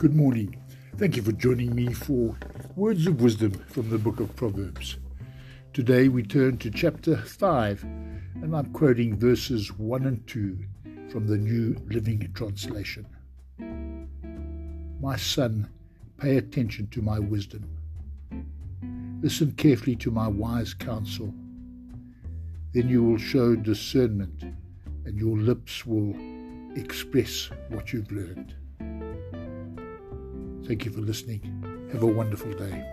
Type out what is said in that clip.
Good morning. Thank you for joining me for Words of Wisdom from the book of Proverbs. Today we turn to chapter 5, and I'm quoting verses 1 and 2 from the New Living Translation. My son, pay attention to my wisdom. Listen carefully to my wise counsel. Then you will show discernment, and your lips will express what you've learned. Thank you for listening. Have a wonderful day.